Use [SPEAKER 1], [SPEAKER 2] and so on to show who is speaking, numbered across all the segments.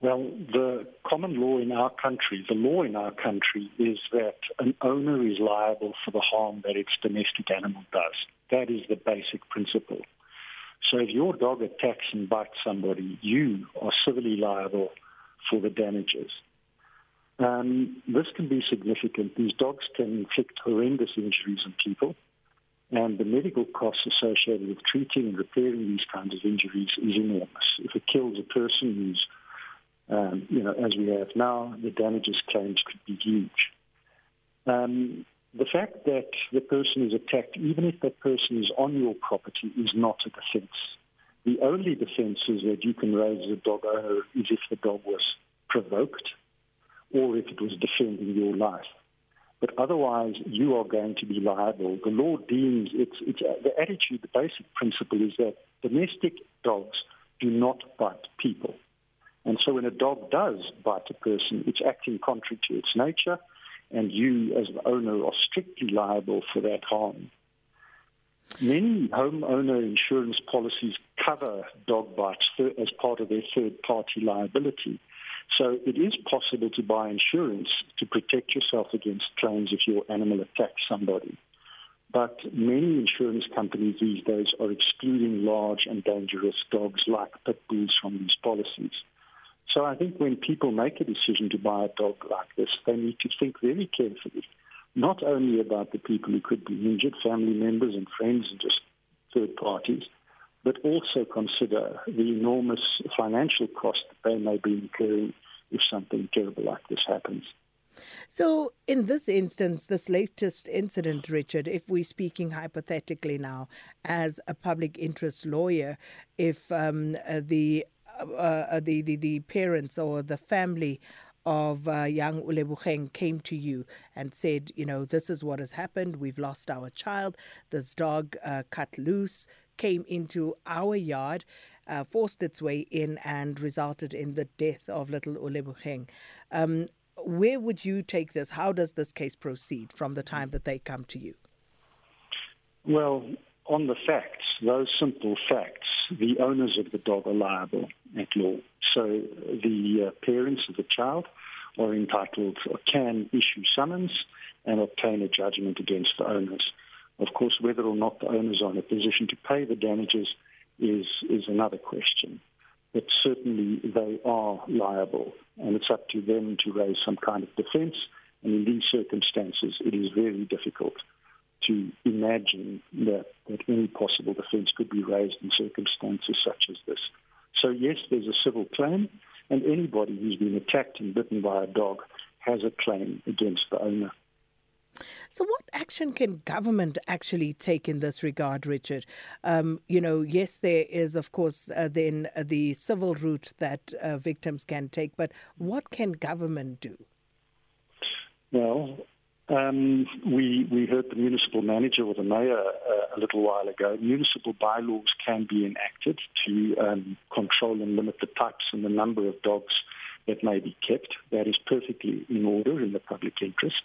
[SPEAKER 1] Well, the common law in our country, the law in our country is that an owner is liable for the harm that its domestic animal does. That is the basic principle. So if your dog attacks and bites somebody, you are civilly liable for the damages. Um, this can be significant. These dogs can inflict horrendous injuries on people, and the medical costs associated with treating and repairing these kinds of injuries is enormous. If it kills a person who's um, you know, as we have now, the damages claims could be huge. Um, the fact that the person is attacked, even if that person is on your property, is not a defense. The only defense is that you can raise a dog owner is if the dog was provoked or if it was defending your life. But otherwise, you are going to be liable. The law deems it's, it's the attitude, the basic principle is that domestic dogs do not bite people. And so when a dog does bite a person, it's acting contrary to its nature, and you, as the owner, are strictly liable for that harm. Many homeowner insurance policies cover dog bites as part of their third party liability. So it is possible to buy insurance to protect yourself against claims if your animal attacks somebody. But many insurance companies these days are excluding large and dangerous dogs like pit bulls from these policies. So I think when people make a decision to buy a dog like this, they need to think very carefully, not only about the people who could be injured, family members and friends and just third parties, but also consider the enormous financial cost that they may be incurring if something terrible like this happens.
[SPEAKER 2] So, in this instance, this latest incident, Richard, if we're speaking hypothetically now as a public interest lawyer, if um, uh, the uh, uh, the, the, the parents or the family of uh, young Ulebucheng came to you and said, you know, this is what has happened. We've lost our child. This dog uh, cut loose, came into our yard, uh, forced its way in, and resulted in the death of little Ulebucheng. Um, where would you take this? How does this case proceed from the time that they come to you?
[SPEAKER 1] Well, on the facts, those simple facts, the owners of the dog are liable at law. So the uh, parents of the child are entitled or can issue summons and obtain a judgment against the owners. Of course, whether or not the owners are in a position to pay the damages is, is another question. But certainly they are liable, and it's up to them to raise some kind of defense. And in these circumstances, it is very difficult to imagine that, that any possible defense could be raised in circumstances such as this. So, yes, there's a civil claim, and anybody who's been attacked and bitten by a dog has a claim against the owner.
[SPEAKER 2] So, what action can government actually take in this regard, Richard? Um, you know, yes, there is, of course, uh, then uh, the civil route that uh, victims can take, but what can government do?
[SPEAKER 1] Well, um, we, we heard the municipal manager or the mayor uh, a little while ago. Municipal bylaws can be enacted to um, control and limit the types and the number of dogs that may be kept. That is perfectly in order in the public interest.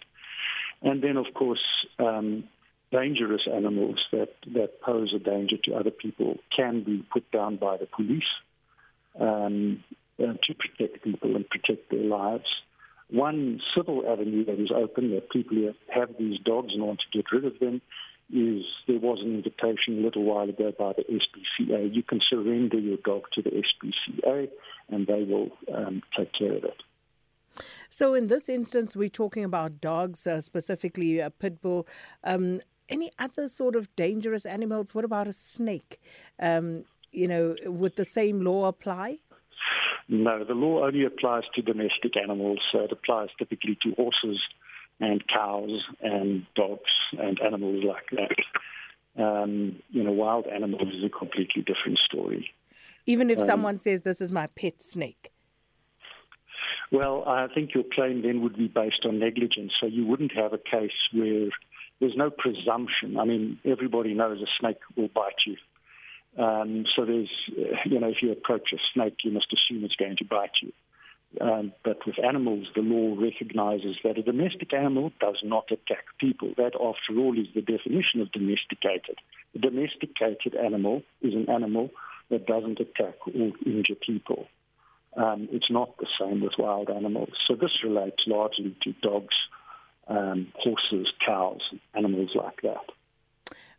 [SPEAKER 1] And then, of course, um, dangerous animals that, that pose a danger to other people can be put down by the police um, uh, to protect people and protect their lives. One civil avenue that is open that people have these dogs and want to get rid of them is there was an invitation a little while ago by the SPCA. You can surrender your dog to the SPCA and they will um, take care of it.
[SPEAKER 2] So, in this instance, we're talking about dogs, uh, specifically a pit bull. Um, any other sort of dangerous animals? What about a snake? Um, you know, would the same law apply?
[SPEAKER 1] No, the law only applies to domestic animals. So it applies typically to horses and cows and dogs and animals like that. Um, you know, wild animals is a completely different story.
[SPEAKER 2] Even if um, someone says, This is my pet snake?
[SPEAKER 1] Well, I think your claim then would be based on negligence. So you wouldn't have a case where there's no presumption. I mean, everybody knows a snake will bite you. Um, so there's, uh, you know, if you approach a snake, you must assume it's going to bite you. Um, but with animals, the law recognizes that a domestic animal does not attack people. That, after all, is the definition of domesticated. A domesticated animal is an animal that doesn't attack or injure people. Um, it's not the same with wild animals. So this relates largely to dogs, um, horses, cows, animals like that.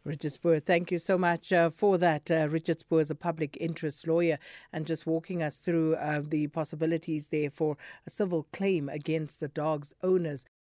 [SPEAKER 2] Richard Spoor, thank you so much uh, for that. Uh, Richard Spoor is a public interest lawyer and just walking us through uh, the possibilities there for a civil claim against the dog's owners.